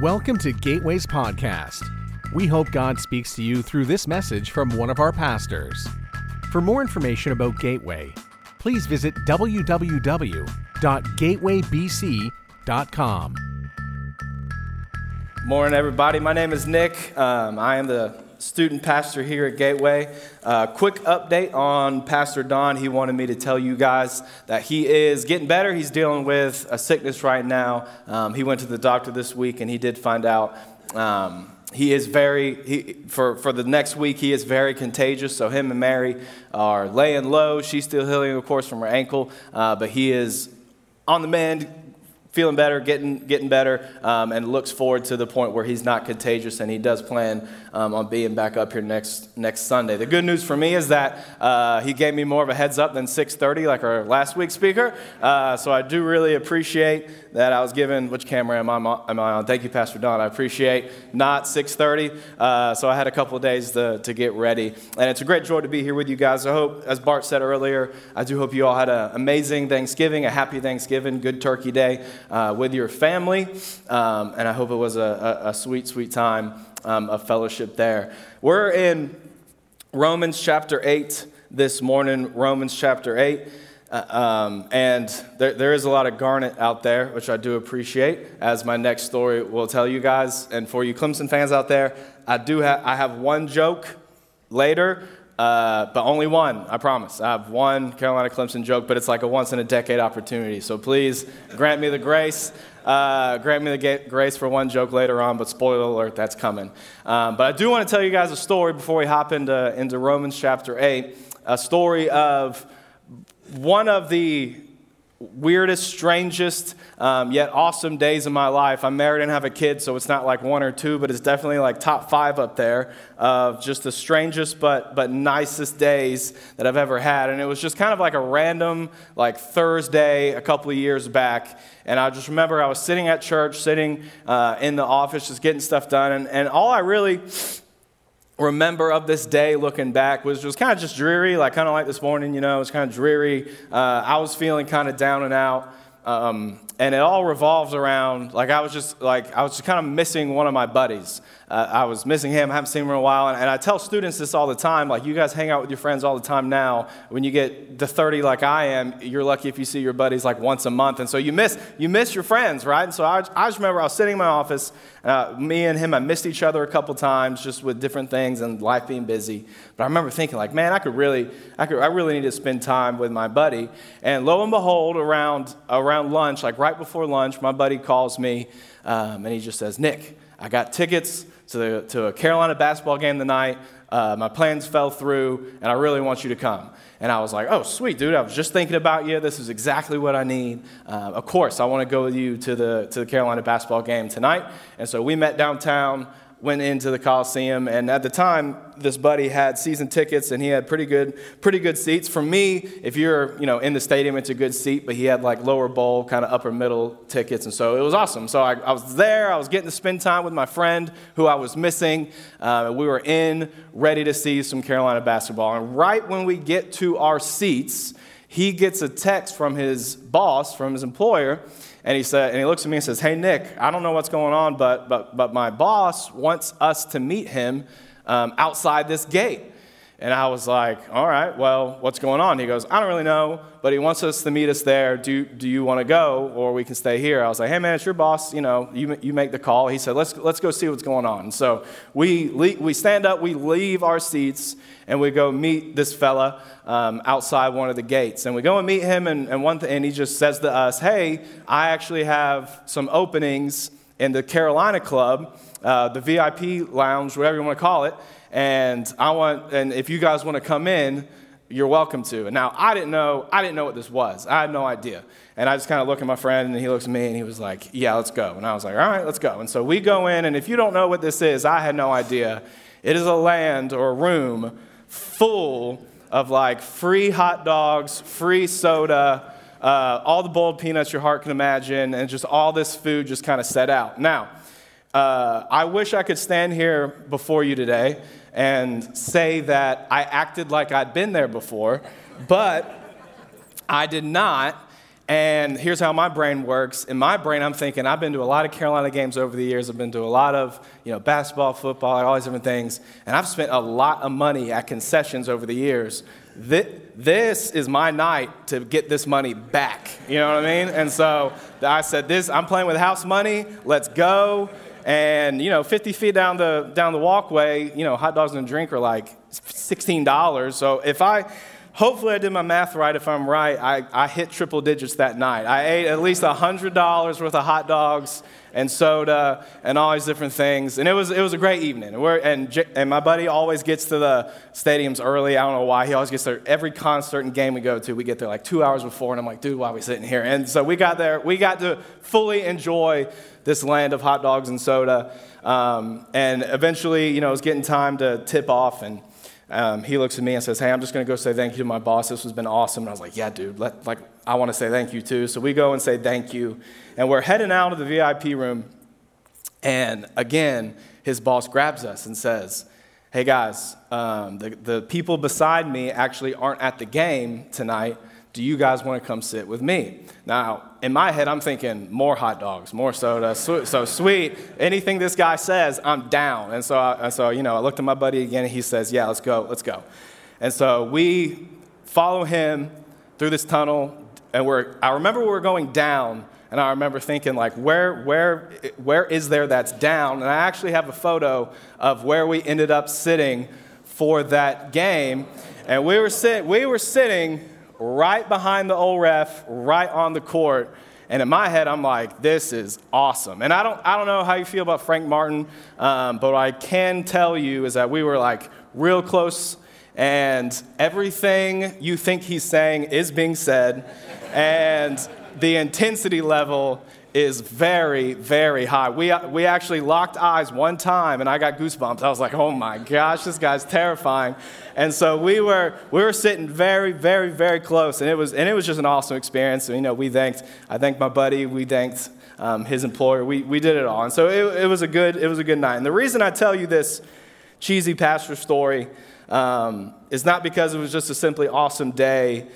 Welcome to Gateways Podcast. We hope God speaks to you through this message from one of our pastors. For more information about Gateway, please visit www.gatewaybc.com. Morning, everybody. My name is Nick. Um, I am the student pastor here at Gateway. Uh, quick update on Pastor Don. He wanted me to tell you guys that he is getting better. He's dealing with a sickness right now. Um, he went to the doctor this week and he did find out. Um, he is very he, for, for the next week he is very contagious so him and mary are laying low she's still healing of course from her ankle uh, but he is on the mend feeling better, getting, getting better, um, and looks forward to the point where he's not contagious and he does plan um, on being back up here next, next Sunday. The good news for me is that uh, he gave me more of a heads up than 6.30 like our last week's speaker. Uh, so I do really appreciate that I was given, which camera am I, am I on? Thank you, Pastor Don. I appreciate not 6.30. Uh, so I had a couple of days to, to get ready. And it's a great joy to be here with you guys. I hope, as Bart said earlier, I do hope you all had an amazing Thanksgiving, a happy Thanksgiving, good turkey day uh, with your family. Um, and I hope it was a, a, a sweet, sweet time um, of fellowship there. We're in Romans chapter 8 this morning, Romans chapter 8. Uh, um, and there, there is a lot of garnet out there, which I do appreciate, as my next story will tell you guys. And for you Clemson fans out there, I do have I have one joke later, uh, but only one. I promise. I have one Carolina Clemson joke, but it's like a once in a decade opportunity. So please grant me the grace. Uh, grant me the grace for one joke later on, but spoiler alert, that's coming. Um, but I do want to tell you guys a story before we hop into, into Romans chapter 8, a story of one of the weirdest, strangest, um, yet awesome days of my life. I'm married and have a kid, so it's not like one or two, but it's definitely like top five up there of just the strangest but but nicest days that I've ever had. And it was just kind of like a random like Thursday a couple of years back. And I just remember I was sitting at church, sitting uh, in the office, just getting stuff done, and, and all I really remember of this day looking back was just kind of just dreary, like kind of like this morning, you know, it was kind of dreary. Uh, I was feeling kind of down and out. Um, and it all revolves around like I was just like I was just kind of missing one of my buddies. Uh, I was missing him. I haven't seen him in a while, and, and, I tell students this all the time. Like you guys hang out with your friends all the time now. When you get to 30, like I am, you're lucky if you see your buddies like once a month, and so you miss you miss your friends, right? And so I, I just remember I was sitting in my office. Uh, me and him, I missed each other a couple times just with different things and life being busy. But I remember thinking like, man, I could really, I could, I really need to spend time with my buddy. And lo and behold, around around lunch, like right before lunch, my buddy calls me um, and he just says, Nick, I got tickets to, the, to a Carolina basketball game tonight. Uh, my plans fell through, and I really want you to come. And I was like, oh, sweet, dude. I was just thinking about you. This is exactly what I need. Uh, of course, I want to go with you to the, to the Carolina basketball game tonight. And so we met downtown went into the Coliseum, and at the time, this buddy had season tickets, and he had pretty good, pretty good seats. For me, if you're, you know, in the stadium, it's a good seat, but he had like lower bowl, kind of upper middle tickets, and so it was awesome. So I, I, was there, I was getting to spend time with my friend who I was missing. Uh, we were in, ready to see some Carolina basketball, and right when we get to our seats, he gets a text from his boss, from his employer and he said, and he looks at me and says, "Hey Nick, I don't know what's going on, but but but my boss wants us to meet him um, outside this gate." And I was like, all right, well, what's going on? He goes, I don't really know, but he wants us to meet us there. Do, do you want to go or we can stay here? I was like, hey, man, it's your boss. You know, you, you make the call. He said, let's, let's go see what's going on. So we, we stand up, we leave our seats, and we go meet this fella um, outside one of the gates. And we go and meet him, and, and, one th- and he just says to us, hey, I actually have some openings in the Carolina Club, uh, the VIP lounge, whatever you want to call it and I want, and if you guys want to come in, you're welcome to. And now I didn't know, I didn't know what this was. I had no idea. And I just kind of look at my friend, and he looks at me, and he was like, "Yeah, let's go." And I was like, "All right, let's go." And so we go in, and if you don't know what this is, I had no idea. It is a land or a room full of like free hot dogs, free soda, uh, all the boiled peanuts your heart can imagine, and just all this food just kind of set out. Now, uh, I wish I could stand here before you today and say that I acted like I'd been there before, but I did not. And here's how my brain works. In my brain, I'm thinking, I've been to a lot of Carolina games over the years. I've been to a lot of, you know, basketball, football, all these different things. And I've spent a lot of money at concessions over the years. This is my night to get this money back. You know what I mean? And so I said, this, I'm playing with house money. Let's go. And, you know, 50 feet down the, down the walkway, you know, hot dogs and a drink are like $16. So if I, hopefully I did my math right. If I'm right, I, I hit triple digits that night. I ate at least $100 worth of hot dogs and soda and all these different things. And it was, it was a great evening. And, and, and my buddy always gets to the stadiums early. I don't know why. He always gets there. Every concert and game we go to, we get there like two hours before. And I'm like, dude, why are we sitting here? And so we got there. We got to fully enjoy this land of hot dogs and soda. Um, and eventually, you know, it was getting time to tip off. And um, he looks at me and says, Hey, I'm just going to go say thank you to my boss. This has been awesome. And I was like, Yeah, dude, let, like, I want to say thank you too. So we go and say thank you. And we're heading out of the VIP room. And again, his boss grabs us and says, Hey guys, um, the, the people beside me actually aren't at the game tonight. Do you guys want to come sit with me? Now, in my head, I'm thinking more hot dogs, more soda, so sweet. Anything this guy says, I'm down. And so, I, so, you know, I looked at my buddy again, and he says, Yeah, let's go, let's go. And so we follow him through this tunnel, and we're, I remember we were going down, and I remember thinking, like, where, where, where is there that's down? And I actually have a photo of where we ended up sitting for that game. And we were, sit, we were sitting right behind the old ref, right on the court. And in my head, I'm like, this is awesome. And I don't, I don't know how you feel about Frank Martin, um, but what I can tell you is that we were like real close, and everything you think he's saying is being said, and the intensity level is very, very high. We, we actually locked eyes one time and I got goosebumps. I was like, oh my gosh, this guy's terrifying. And so we were, we were sitting very, very, very close and it was, and it was just an awesome experience. So, you know, we thanked, I thanked my buddy, we thanked um, his employer, we, we did it all. And so it, it, was a good, it was a good night. And the reason I tell you this cheesy pastor story um, is not because it was just a simply awesome day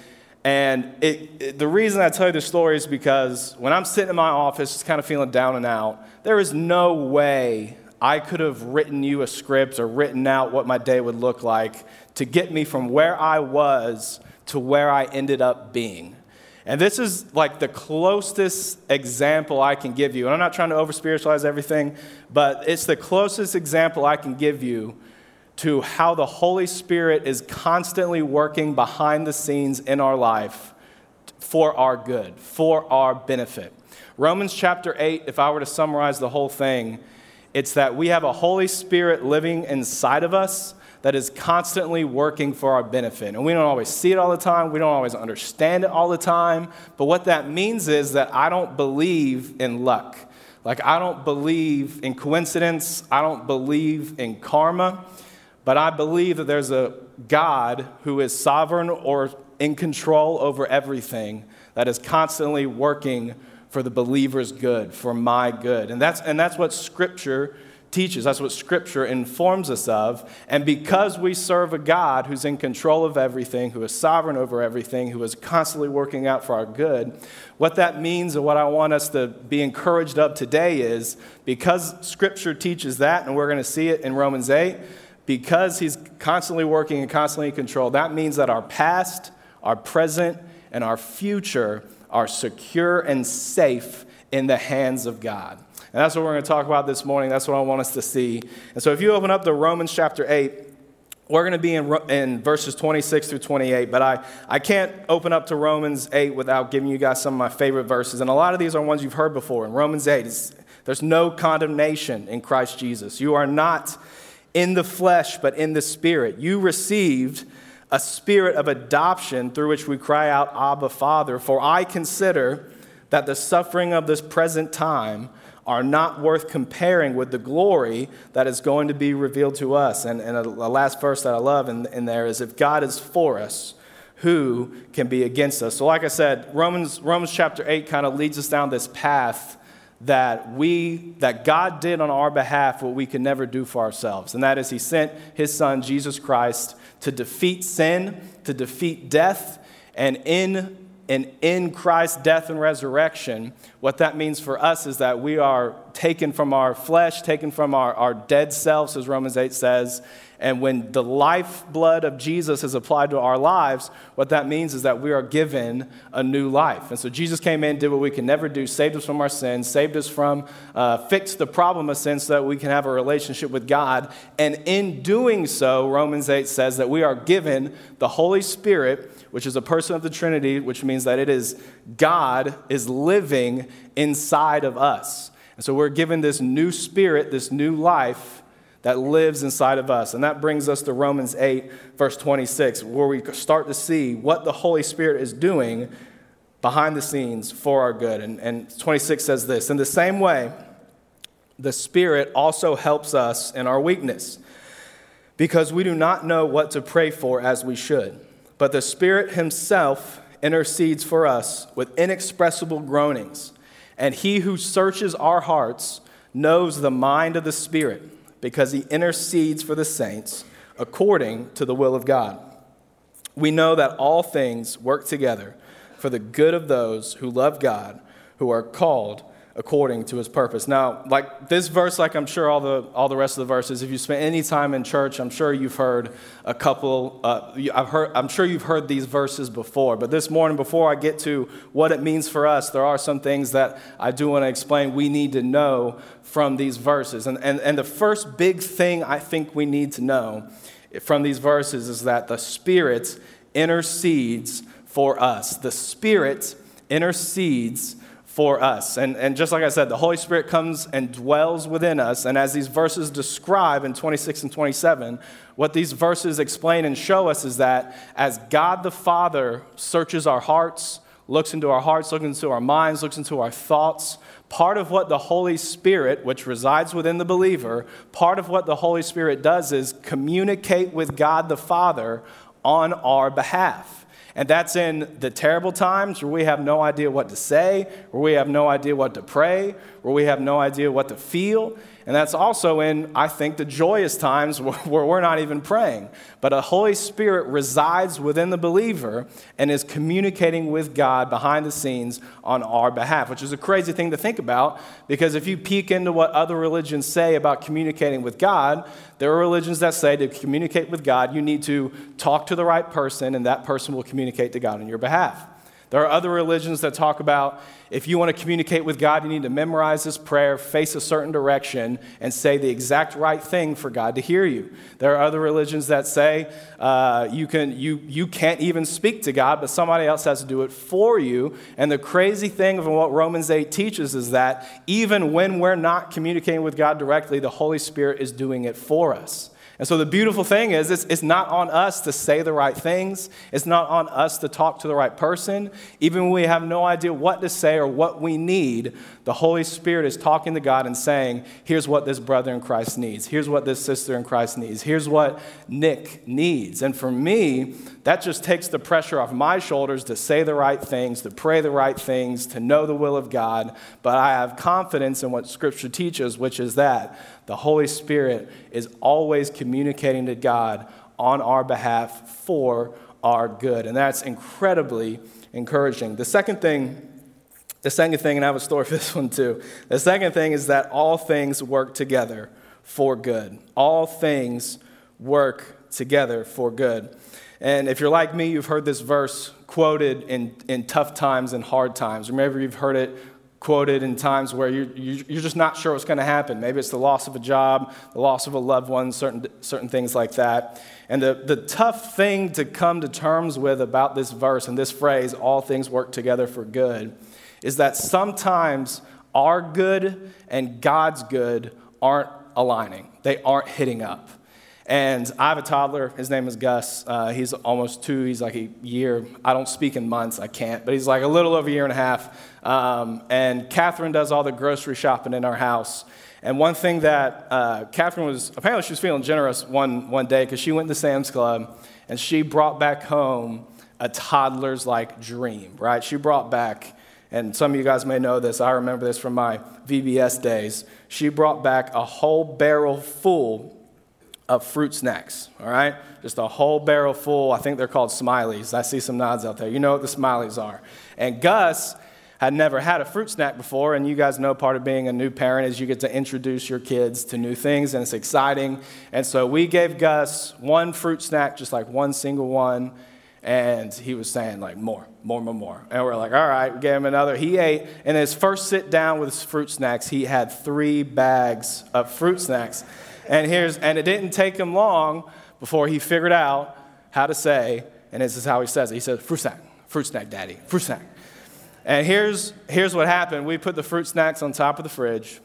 and it, it, the reason I tell you this story is because when I'm sitting in my office, just kind of feeling down and out, there is no way I could have written you a script or written out what my day would look like to get me from where I was to where I ended up being. And this is like the closest example I can give you. And I'm not trying to over spiritualize everything, but it's the closest example I can give you to how the Holy Spirit is constantly working behind the scenes in our life for our good, for our benefit. Romans chapter 8, if I were to summarize the whole thing, it's that we have a Holy Spirit living inside of us that is constantly working for our benefit. And we don't always see it all the time, we don't always understand it all the time. But what that means is that I don't believe in luck. Like, I don't believe in coincidence, I don't believe in karma. But I believe that there's a God who is sovereign or in control over everything that is constantly working for the believer's good, for my good. And that's, and that's what Scripture teaches. That's what Scripture informs us of. And because we serve a God who's in control of everything, who is sovereign over everything, who is constantly working out for our good, what that means and what I want us to be encouraged of today is because Scripture teaches that, and we're going to see it in Romans 8 because he's constantly working and constantly in control, that means that our past, our present, and our future are secure and safe in the hands of God. And that's what we're going to talk about this morning. That's what I want us to see. And so if you open up to Romans chapter 8, we're going to be in, in verses 26 through 28, but I, I can't open up to Romans 8 without giving you guys some of my favorite verses. And a lot of these are ones you've heard before. In Romans 8, there's no condemnation in Christ Jesus. You are not in the flesh, but in the spirit. You received a spirit of adoption through which we cry out, Abba, Father. For I consider that the suffering of this present time are not worth comparing with the glory that is going to be revealed to us. And, and a, a last verse that I love in, in there is if God is for us, who can be against us? So, like I said, Romans, Romans chapter 8 kind of leads us down this path that we that God did on our behalf what we could never do for ourselves. And that is he sent his son Jesus Christ to defeat sin, to defeat death, and in and in Christ's death and resurrection, what that means for us is that we are taken from our flesh, taken from our, our dead selves, as Romans 8 says, and when the lifeblood of Jesus is applied to our lives, what that means is that we are given a new life. And so Jesus came in, did what we can never do, saved us from our sins, saved us from, uh, fixed the problem of sin so that we can have a relationship with God. And in doing so, Romans 8 says that we are given the Holy Spirit, which is a person of the Trinity, which means that it is God is living inside of us. And so we're given this new spirit, this new life that lives inside of us. And that brings us to Romans 8, verse 26, where we start to see what the Holy Spirit is doing behind the scenes for our good. And, and 26 says this In the same way, the Spirit also helps us in our weakness, because we do not know what to pray for as we should. But the Spirit Himself intercedes for us with inexpressible groanings. And He who searches our hearts knows the mind of the Spirit because he intercedes for the saints according to the will of God. We know that all things work together for the good of those who love God, who are called according to his purpose. Now, like this verse, like I'm sure all the, all the rest of the verses, if you spent any time in church, I'm sure you've heard a couple, uh, I've heard, I'm sure you've heard these verses before. But this morning, before I get to what it means for us, there are some things that I do want to explain we need to know from these verses. And, and, and the first big thing I think we need to know from these verses is that the Spirit intercedes for us. The Spirit intercedes for us. And, and just like I said, the Holy Spirit comes and dwells within us. And as these verses describe in 26 and 27, what these verses explain and show us is that as God the Father searches our hearts, looks into our hearts, looks into our minds, looks into our thoughts, part of what the Holy Spirit, which resides within the believer, part of what the Holy Spirit does is communicate with God the Father on our behalf. And that's in the terrible times where we have no idea what to say, where we have no idea what to pray, where we have no idea what to feel. And that's also in, I think, the joyous times where we're not even praying. But a Holy Spirit resides within the believer and is communicating with God behind the scenes on our behalf, which is a crazy thing to think about because if you peek into what other religions say about communicating with God, there are religions that say to communicate with God, you need to talk to the right person and that person will communicate to God on your behalf. There are other religions that talk about if you want to communicate with God, you need to memorize this prayer, face a certain direction, and say the exact right thing for God to hear you. There are other religions that say uh, you, can, you, you can't even speak to God, but somebody else has to do it for you. And the crazy thing of what Romans 8 teaches is that even when we're not communicating with God directly, the Holy Spirit is doing it for us. And so the beautiful thing is, it's, it's, not on us to say the right things. It's not on us to talk to the right person. Even when we have no idea what to say or what we need, the Holy Spirit is talking to God and saying, here's what this brother in Christ needs. Here's what this sister in Christ needs. Here's what Nick needs. And for me, that just takes the pressure off my shoulders to say the right things, to pray the right things, to know the will of God. But I have confidence in what Scripture teaches, which is that the Holy Spirit is always communicating to God on our behalf for our good. And that's incredibly encouraging. The second thing, the second thing, and I have a story for this one too. The second thing is that all things work together for good. All things work together for good. And if you're like me, you've heard this verse quoted in, in tough times and hard times. Remember, you've heard it quoted in times where you're, you're just not sure what's going to happen. Maybe it's the loss of a job, the loss of a loved one, certain, certain things like that. And the, the tough thing to come to terms with about this verse and this phrase, all things work together for good, is that sometimes our good and God's good aren't aligning, they aren't hitting up. And I have a toddler. His name is Gus. Uh, he's almost two. He's like a year. I don't speak in months. I can't. But he's like a little over a year and a half. Um, and Catherine does all the grocery shopping in our house. And one thing that uh, Catherine was apparently she was feeling generous one, one day because she went to Sam's Club and she brought back home a toddler's like dream, right? She brought back, and some of you guys may know this, I remember this from my VBS days. She brought back a whole barrel full of fruit snacks, all right? Just a whole barrel full. I think they're called smileys. I see some nods out there. You know what the smileys are. And Gus had never had a fruit snack before, and you guys know part of being a new parent is you get to introduce your kids to new things, and it's exciting. And so we gave Gus one fruit snack, just like one single one, and he was saying like more, more, more, more. And we're like, all right, we gave him another. He ate, and his first sit down with his fruit snacks, he had three bags of fruit snacks. And here's, and it didn't take him long before he figured out how to say, and this is how he says it. He says, fruit snack, fruit snack, daddy, fruit snack. And here's, here's what happened. We put the fruit snacks on top of the fridge.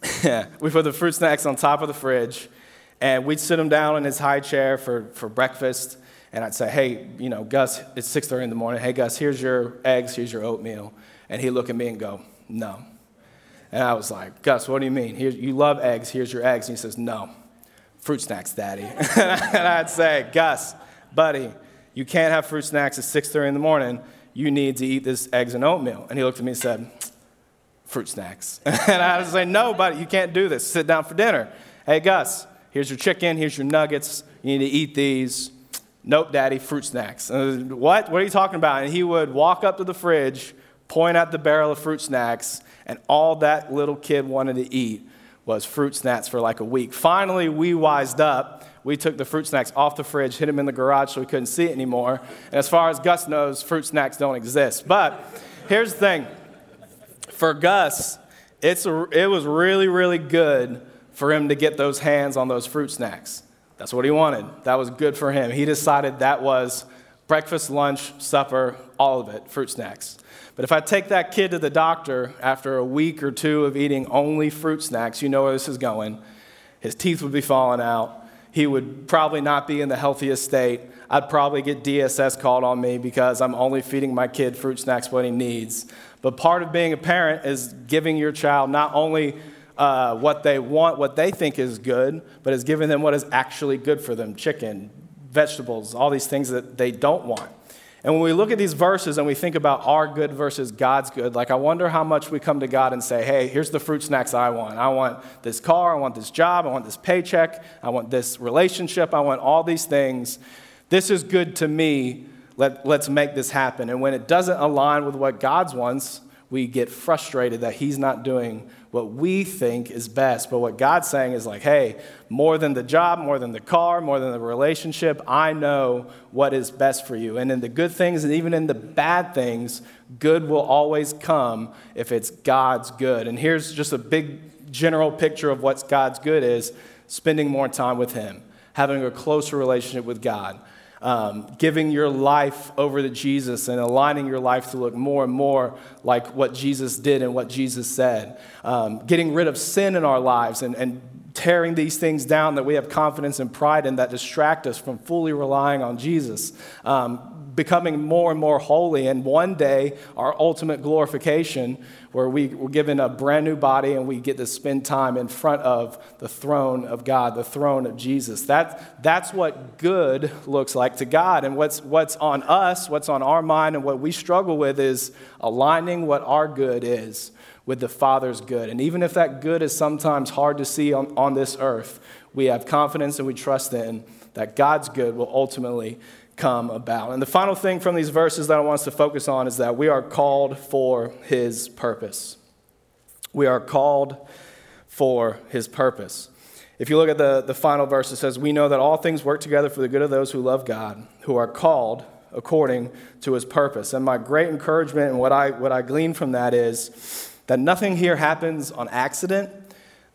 we put the fruit snacks on top of the fridge, and we'd sit him down in his high chair for, for breakfast. And I'd say, hey, you know, Gus, it's 6.30 in the morning. Hey, Gus, here's your eggs, here's your oatmeal. And he'd look at me and go, no. And I was like, Gus, what do you mean? Here, you love eggs, here's your eggs. And he says, no, fruit snacks, daddy. and I'd say, Gus, buddy, you can't have fruit snacks at 6.30 in the morning you need to eat this eggs and oatmeal. And he looked at me and said, fruit snacks. and I was like, no, buddy, you can't do this. Sit down for dinner. Hey, Gus, here's your chicken, here's your nuggets. You need to eat these. Nope, daddy, fruit snacks. Uh, what? What are you talking about? And he would walk up to the fridge, point at the barrel of fruit snacks, and all that little kid wanted to eat was fruit snacks for like a week. Finally, we wised up we took the fruit snacks off the fridge, hid them in the garage so we couldn't see it anymore. And as far as Gus knows, fruit snacks don't exist. But here's the thing for Gus, it's it was really, really good for him to get those hands on those fruit snacks. That's what he wanted. That was good for him. He decided that was breakfast, lunch, supper, all of it, fruit snacks. But if I take that kid to the doctor after a week or two of eating only fruit snacks, you know where this is going. His teeth would be falling out he would probably not be in the healthiest state. I'd probably get DSS called on me because I'm only feeding my kid fruit snacks what he needs. But part of being a parent is giving your child not only uh, what they want, what they think is good, but is giving them what is actually good for them chicken, vegetables, all these things that they don't want. And when we look at these verses and we think about our good versus God's good, like I wonder how much we come to God and say, hey, here's the fruit snacks I want. I want this car, I want this job, I want this paycheck, I want this relationship, I want all these things. This is good to me. Let, let's make this happen. And when it doesn't align with what God's wants, we get frustrated that He's not doing what we think is best. But what God's saying is like, hey, more than the job, more than the car, more than the relationship, I know what is best for you. And in the good things and even in the bad things, good will always come if it's God's good. And here's just a big general picture of what God's good is spending more time with Him, having a closer relationship with God um, giving your life over to Jesus and aligning your life to look more and more like what Jesus did and what Jesus said. Um, getting rid of sin in our lives and, and tearing these things down that we have confidence and pride in that distract us from fully relying on Jesus. Um, becoming more and more holy, and one day, our ultimate glorification, where we, we're given a brand new body and we get to spend time in front of the throne of God, the throne of Jesus. That, that's what good looks like to God. And what's, what's on us, what's on our mind, and what we struggle with is aligning what our good is with the Father's good. And even if that good is sometimes hard to see on, on this earth, we have confidence and we trust in that God's good will ultimately come about. And the final thing from these verses that I want us to focus on is that we are called for his purpose. We are called for his purpose. If you look at the, the final verse, it says, We know that all things work together for the good of those who love God, who are called according to his purpose. And my great encouragement and what I, what I glean from that is that nothing here happens on accident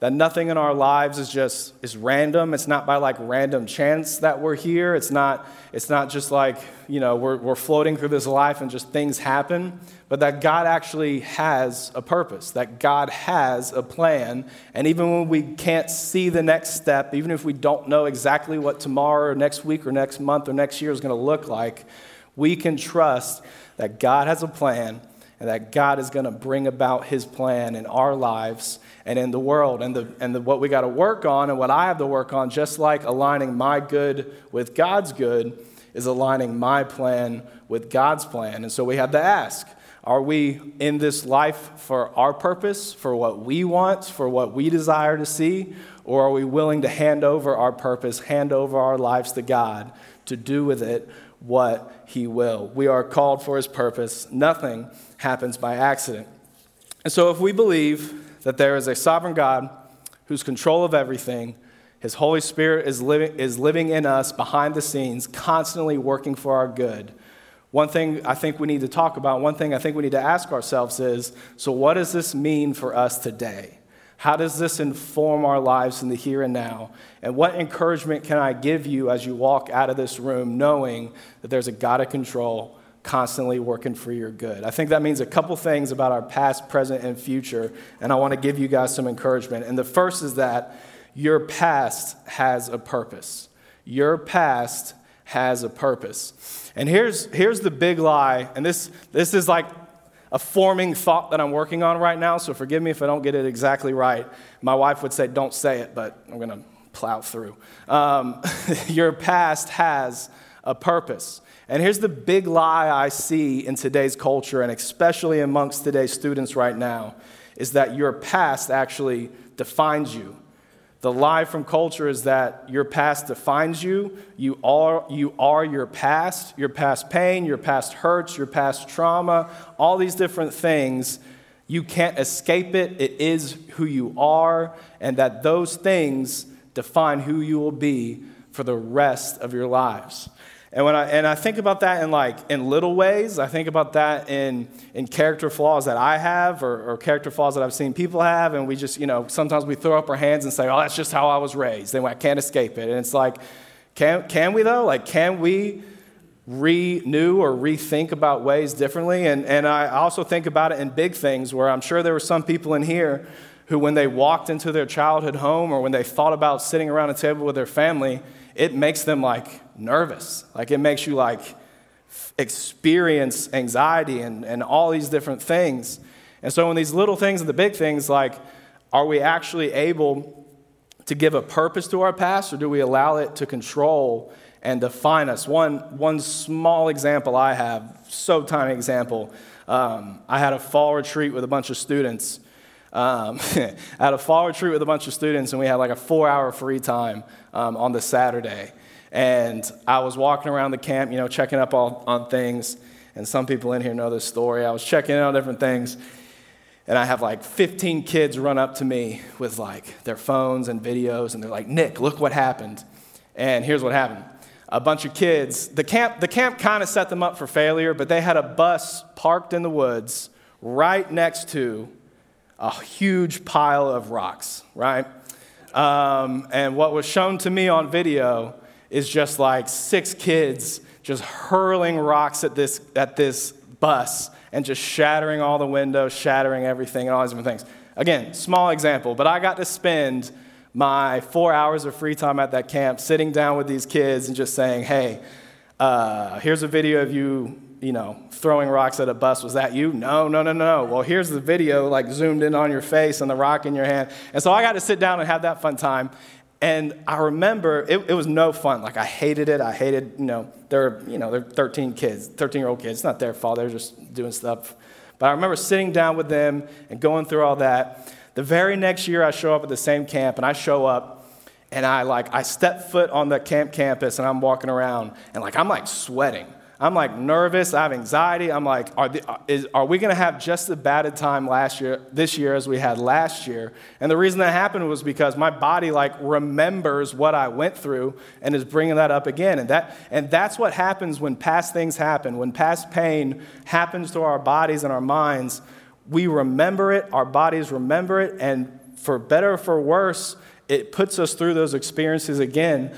that nothing in our lives is just is random. It's not by like random chance that we're here. It's not it's not just like you know we're, we're floating through this life and just things happen but that god actually has a purpose that god has a plan. And even when we can't see the next step even if we don't know exactly what tomorrow or next week or next month or next year is going to look like we can trust that god has a plan and that God is going to bring about his plan in our lives and in the world. And, the, and the, what we got to work on, and what I have to work on, just like aligning my good with God's good, is aligning my plan with God's plan. And so we have to ask are we in this life for our purpose, for what we want, for what we desire to see? Or are we willing to hand over our purpose, hand over our lives to God to do with it what He will? We are called for His purpose. Nothing happens by accident. And so, if we believe that there is a sovereign God who's control of everything, His Holy Spirit is living, is living in us behind the scenes, constantly working for our good. One thing I think we need to talk about, one thing I think we need to ask ourselves is so, what does this mean for us today? How does this inform our lives in the here and now? And what encouragement can I give you as you walk out of this room knowing that there's a God of control constantly working for your good? I think that means a couple things about our past, present, and future, and I want to give you guys some encouragement. And the first is that your past has a purpose. Your past has a purpose. And here's, here's the big lie, and this, this is like a forming thought that I'm working on right now, so forgive me if I don't get it exactly right. My wife would say, Don't say it, but I'm going to plow through. Um, your past has a purpose. And here's the big lie I see in today's culture, and especially amongst today's students right now, is that your past actually defines you. The lie from culture is that your past defines you. You are, you are your past, your past pain, your past hurts, your past trauma, all these different things. You can't escape it. It is who you are, and that those things define who you will be for the rest of your lives. And when I and I think about that in like in little ways, I think about that in in character flaws that I have or, or, character flaws that I've seen people have, and we just, you know, sometimes we throw up our hands and say, Oh, that's just how I was raised, and I can't escape it. And it's like, can can we though? Like, can we renew or rethink about ways differently? And and I also think about it in big things where I'm sure there were some people in here who when they walked into their childhood home or when they thought about sitting around a table with their family, it makes them like nervous. Like it makes you like experience anxiety and, and all these different things. And so, in these little things and the big things, like, are we actually able to give a purpose to our past or do we allow it to control and define us? One, one small example I have, so tiny example. Um, I had a fall retreat with a bunch of students. Um, I had a fall retreat with a bunch of students, and we had like a four hour free time um, on the Saturday. And I was walking around the camp, you know, checking up on, on things. And some people in here know this story. I was checking in on different things. And I have like 15 kids run up to me with like their phones and videos. And they're like, Nick, look what happened. And here's what happened. A bunch of kids, the camp, the camp kind of set them up for failure, but they had a bus parked in the woods right next to a huge pile of rocks, right? Um, and what was shown to me on video is just like six kids just hurling rocks at this, at this bus and just shattering all the windows, shattering everything, and all these different things. Again, small example, but I got to spend my four hours of free time at that camp sitting down with these kids and just saying, hey, uh, here's a video of you, you know, throwing rocks at a bus. Was that you? No, no, no, no. Well, here's the video, like zoomed in on your face and the rock in your hand. And so I got to sit down and have that fun time. And I remember it, it, was no fun. Like I hated it. I hated, you know, they're, you know, they're 13 kids, 13 year old kids. It's not their fault. They're just doing stuff. But I remember sitting down with them and going through all that. The very next year, I show up at the same camp, and I show up, and I like I step foot on the camp campus, and I'm walking around, and like I'm like sweating. I'm like nervous. I have anxiety. I'm like, are, the, uh, is, are we going to have just as bad a time last year, this year as we had last year? And the reason that happened was because my body like remembers what I went through and is bringing that up again. And that, and that's what happens when past things happen. When past pain happens to our bodies and our minds, we remember it. Our bodies remember it, and for better or for worse, it puts us through those experiences again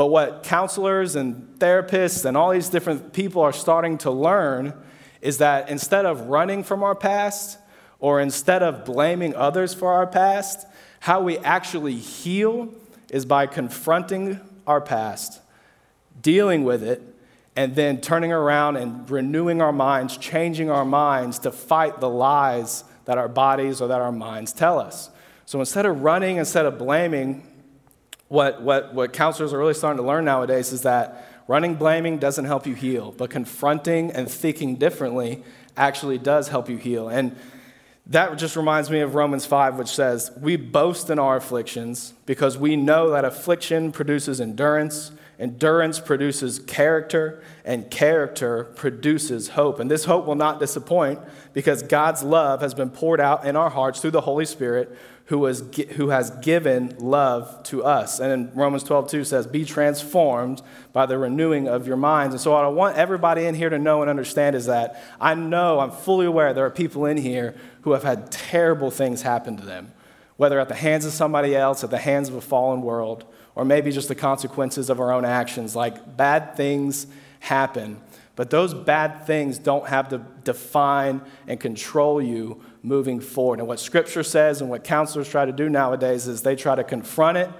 but what counselors and therapists and all these different people are starting to learn is that instead of running from our past or instead of blaming others for our past, how we actually heal is by confronting our past, dealing with it, and then turning around and renewing our minds, changing our minds to fight the lies that our bodies or that our minds tell us. So instead of running, instead of blaming, what, what, what counselors are really starting to learn nowadays is that running blaming doesn't help you heal, but confronting and thinking differently actually does help you heal. And that just reminds me of Romans 5, which says, We boast in our afflictions because we know that affliction produces endurance, endurance produces character, and character produces hope. And this hope will not disappoint because God's love has been poured out in our hearts through the Holy Spirit who, was, who has given love to us. And Romans 12, 2 says, Be transformed by the renewing of your minds. And so, what I want everybody in here to know and understand is that I know, I'm fully aware there are people in here who have had terrible things happen to them, whether at the hands of somebody else, at the hands of a fallen world, or maybe just the consequences of our own actions. Like bad things happen. But those bad things don't have to define and control you moving forward. And what Scripture says and what counselors try to do nowadays is they try to confront it,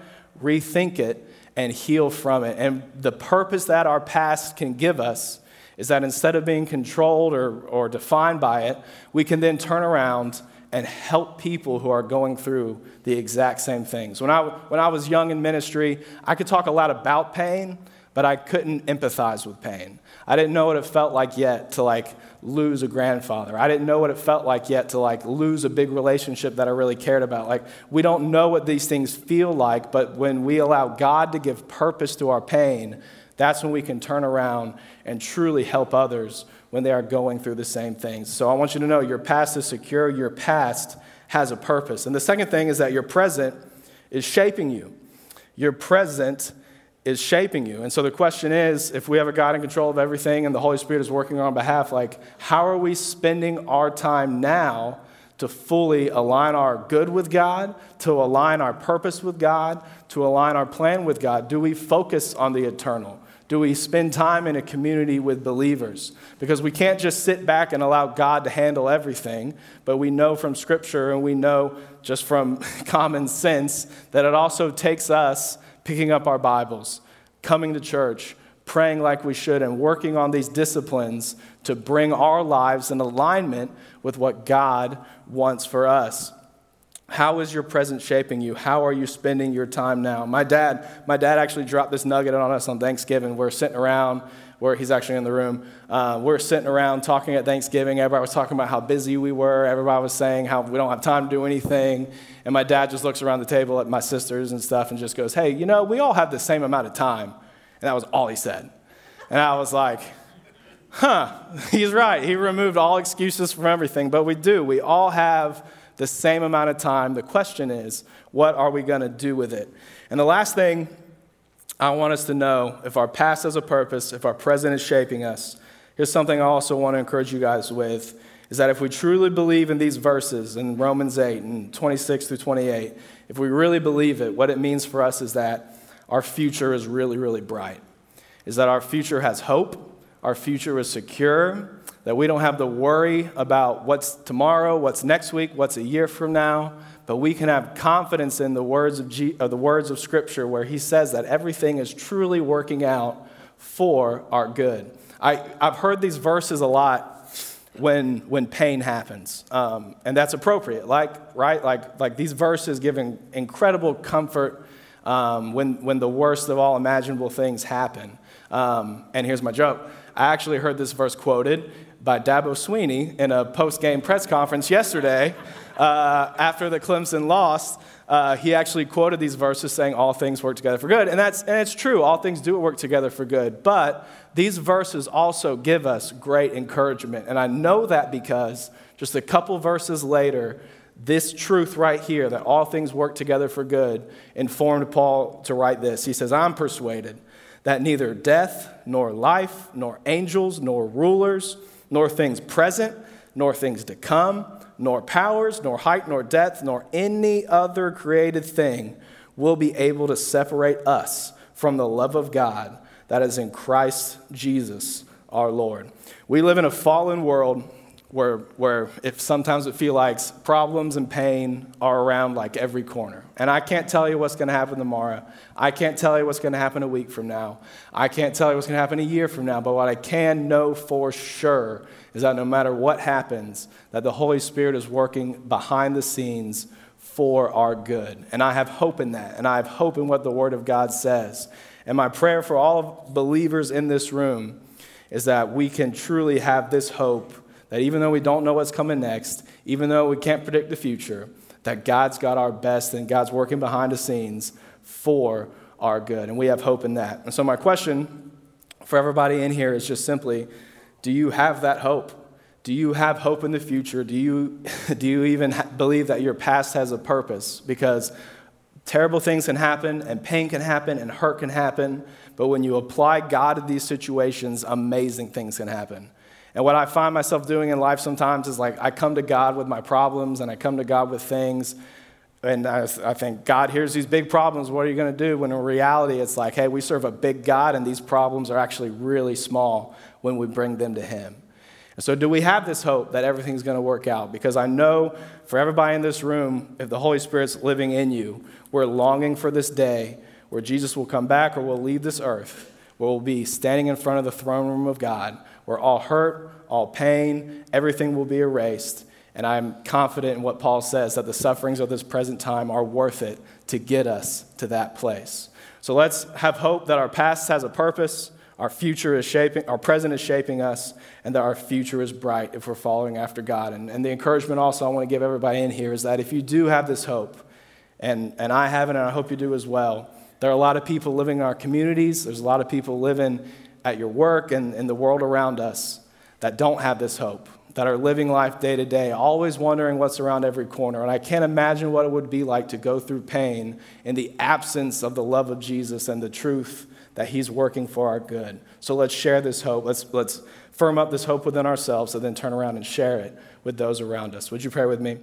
rethink it, and heal from it. And the purpose that our past can give us is that instead of being controlled or, or defined by it, we can then turn around and help people who are going through the exact same things. When I, when I was young in ministry, I could talk a lot about pain, but I couldn't empathize with pain. I didn't know what it felt like yet to like lose a grandfather. I didn't know what it felt like yet to like lose a big relationship that I really cared about. Like we don't know what these things feel like, but when we allow God to give purpose to our pain, that's when we can turn around and truly help others when they are going through the same things. So I want you to know your past is secure, your past has a purpose. And the second thing is that your present is shaping you. Your present is shaping you. And so the question is if we have a God in control of everything and the Holy Spirit is working on our behalf, like, how are we spending our time now to fully align our good with God, to align our purpose with God, to align our plan with God? Do we focus on the eternal? Do we spend time in a community with believers? Because we can't just sit back and allow God to handle everything, but we know from Scripture and we know just from common sense that it also takes us picking up our Bibles, coming to church, praying like we should, and working on these disciplines to bring our lives in alignment with what God wants for us. How is your present shaping you? How are you spending your time now? My dad, my dad actually dropped this nugget on us on Thanksgiving. We're sitting around where he's actually in the room. Uh, we're sitting around talking at Thanksgiving. Everybody was talking about how busy we were. Everybody was saying how we don't have time to do anything. And my dad just looks around the table at my sisters and stuff and just goes, Hey, you know, we all have the same amount of time. And that was all he said. And I was like, Huh, he's right. He removed all excuses from everything, but we do. We all have the same amount of time. The question is, what are we going to do with it? And the last thing I want us to know if our past has a purpose, if our present is shaping us. Here's something I also want to encourage you guys with is that if we truly believe in these verses in Romans 8 and 26 through 28, if we really believe it, what it means for us is that our future is really, really bright. Is that our future has hope, our future is secure, that we don't have to worry about what's tomorrow, what's next week, what's a year from now, but we can have confidence in the words of, G- the words of Scripture where he says that everything is truly working out for our good. I, I've heard these verses a lot when, when pain happens, um, and that's appropriate. Like, right? Like, like these verses give incredible comfort um, when, when the worst of all imaginable things happen. Um, and here's my joke. I actually heard this verse quoted by Dabo Swinney in a post game press conference yesterday uh, after the Clemson loss. uh, he actually quoted these verses saying, All things work together for good. And, that's, and it's true, all things do work together for good. But these verses also give us great encouragement. And I know that because just a couple verses later, this truth right here, that all things work together for good, informed Paul to write this. He says, I'm persuaded that neither death, nor life, nor angels, nor rulers, nor things present, nor things to come nor powers, nor height, nor depth, nor any other created thing will be able to separate us from the love of God that is in Christ Jesus our Lord. We live in a fallen world where, where if sometimes it feels like problems and pain are around like every corner. And I can't tell you what's going to happen tomorrow. I can't tell you what's going to happen a week from now. I can't tell you what's going to happen a year from now. But what I can know for sure is that no matter what happens, that the Holy Spirit is working behind the scenes for our good. And I have hope in that. And I have hope in what the Word of God says. And my prayer for all believers in this room is that we can truly have this hope that even though we don't know what's coming next, even though we can't predict the future, that God's got our best and God's working behind the scenes for our good. And we have hope in that. And so, my question for everybody in here is just simply do you have that hope? Do you have hope in the future? Do you, do you even believe that your past has a purpose? Because terrible things can happen, and pain can happen, and hurt can happen. But when you apply God to these situations, amazing things can happen. And what I find myself doing in life sometimes is like I come to God with my problems and I come to God with things. And I, I think, God, here's these big problems. What are you going to do? When in reality, it's like, hey, we serve a big God, and these problems are actually really small when we bring them to Him. And so, do we have this hope that everything's going to work out? Because I know for everybody in this room, if the Holy Spirit's living in you, we're longing for this day where Jesus will come back or will leave this earth, where we'll be standing in front of the throne room of God where all hurt, all pain, everything will be erased. And I'm confident in what Paul says that the sufferings of this present time are worth it to get us to that place. So let's have hope that our past has a purpose, our future is shaping, our present is shaping us, and that our future is bright if we're following after God. And, and the encouragement also I want to give everybody in here is that if you do have this hope, and, and I have it, and I hope you do as well, there are a lot of people living in our communities, there's a lot of people living at your work and in the world around us that don't have this hope, that are living life day to day, always wondering what's around every corner. And I can't imagine what it would be like to go through pain in the absence of the love of Jesus and the truth that He's working for our good. So let's share this hope. Let's, let's firm up this hope within ourselves and then turn around and share it with those around us. Would you pray with me?